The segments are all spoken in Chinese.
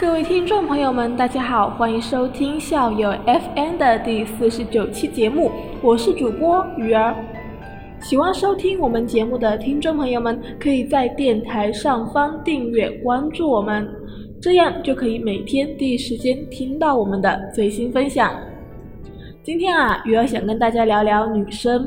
各位听众朋友们，大家好，欢迎收听校友 FM 的第四十九期节目，我是主播鱼儿。喜欢收听我们节目的听众朋友们，可以在电台上方订阅关注我们，这样就可以每天第一时间听到我们的最新分享。今天啊，鱼儿想跟大家聊聊女生。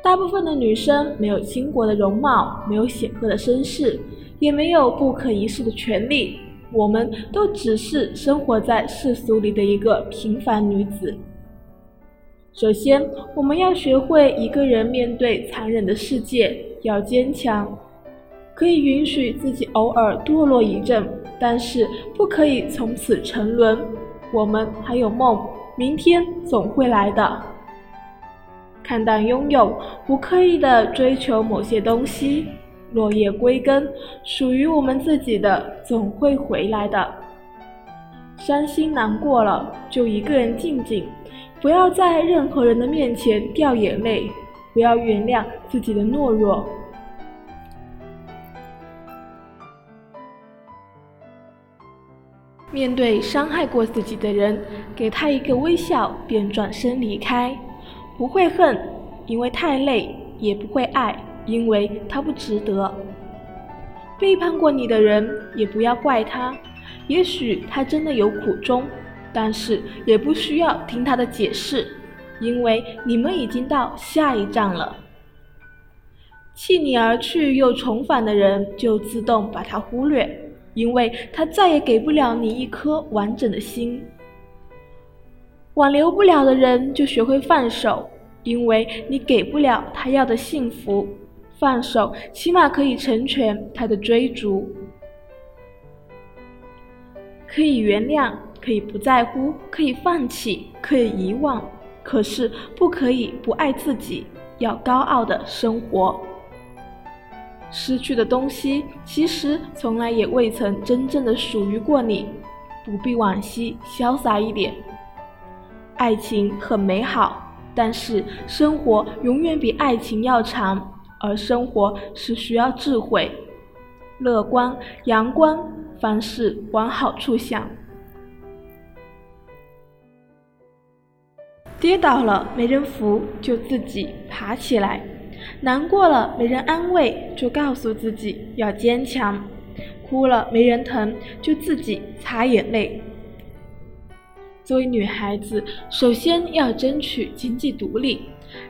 大部分的女生没有倾国的容貌，没有显赫的身世，也没有不可一世的权利。我们都只是生活在世俗里的一个平凡女子。首先，我们要学会一个人面对残忍的世界要坚强，可以允许自己偶尔堕落一阵，但是不可以从此沉沦。我们还有梦，明天总会来的。看淡拥有，不刻意的追求某些东西。落叶归根，属于我们自己的总会回来的。伤心难过了，就一个人静静，不要在任何人的面前掉眼泪，不要原谅自己的懦弱。面对伤害过自己的人，给他一个微笑，便转身离开，不会恨，因为太累；也不会爱。因为他不值得。背叛过你的人，也不要怪他，也许他真的有苦衷，但是也不需要听他的解释，因为你们已经到下一站了。弃你而去又重返的人，就自动把他忽略，因为他再也给不了你一颗完整的心。挽留不了的人，就学会放手，因为你给不了他要的幸福。放手，起码可以成全他的追逐。可以原谅，可以不在乎，可以放弃，可以遗忘，可是不可以不爱自己，要高傲的生活。失去的东西，其实从来也未曾真正的属于过你，不必惋惜，潇洒一点。爱情很美好，但是生活永远比爱情要长。而生活是需要智慧、乐观、阳光，凡事往好处想。跌倒了没人扶，就自己爬起来；难过了没人安慰，就告诉自己要坚强；哭了没人疼，就自己擦眼泪。作为女孩子，首先要争取经济独立。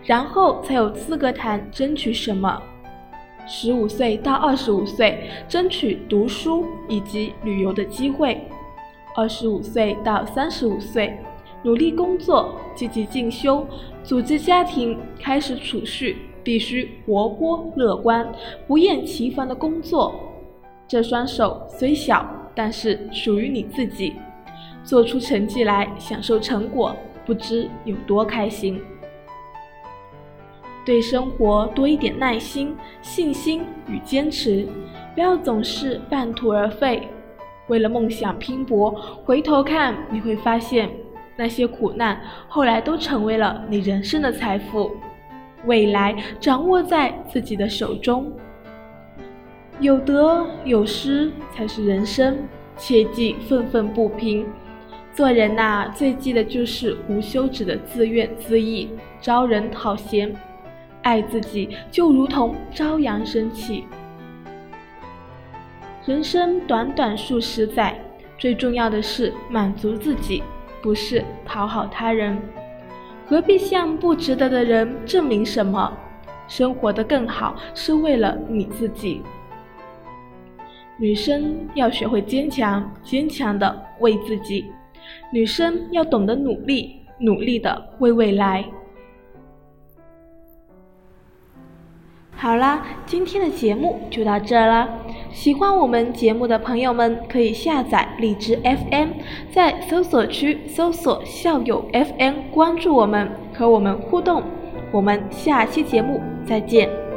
然后才有资格谈争取什么。十五岁到二十五岁，争取读书以及旅游的机会；二十五岁到三十五岁，努力工作，积极进修，组织家庭，开始储蓄，必须活泼乐观，不厌其烦的工作。这双手虽小，但是属于你自己，做出成绩来，享受成果，不知有多开心。对生活多一点耐心、信心与坚持，不要总是半途而废。为了梦想拼搏，回头看你会发现，那些苦难后来都成为了你人生的财富。未来掌握在自己的手中，有得有失才是人生，切忌愤愤不平。做人呐，最忌的就是无休止的自怨自艾、招人讨嫌。爱自己就如同朝阳升起。人生短短数十载，最重要的是满足自己，不是讨好他人。何必向不值得的人证明什么？生活的更好是为了你自己。女生要学会坚强，坚强的为自己；女生要懂得努力，努力的为未来。好啦，今天的节目就到这啦。喜欢我们节目的朋友们，可以下载荔枝 FM，在搜索区搜索“校友 FM”，关注我们，和我们互动。我们下期节目再见。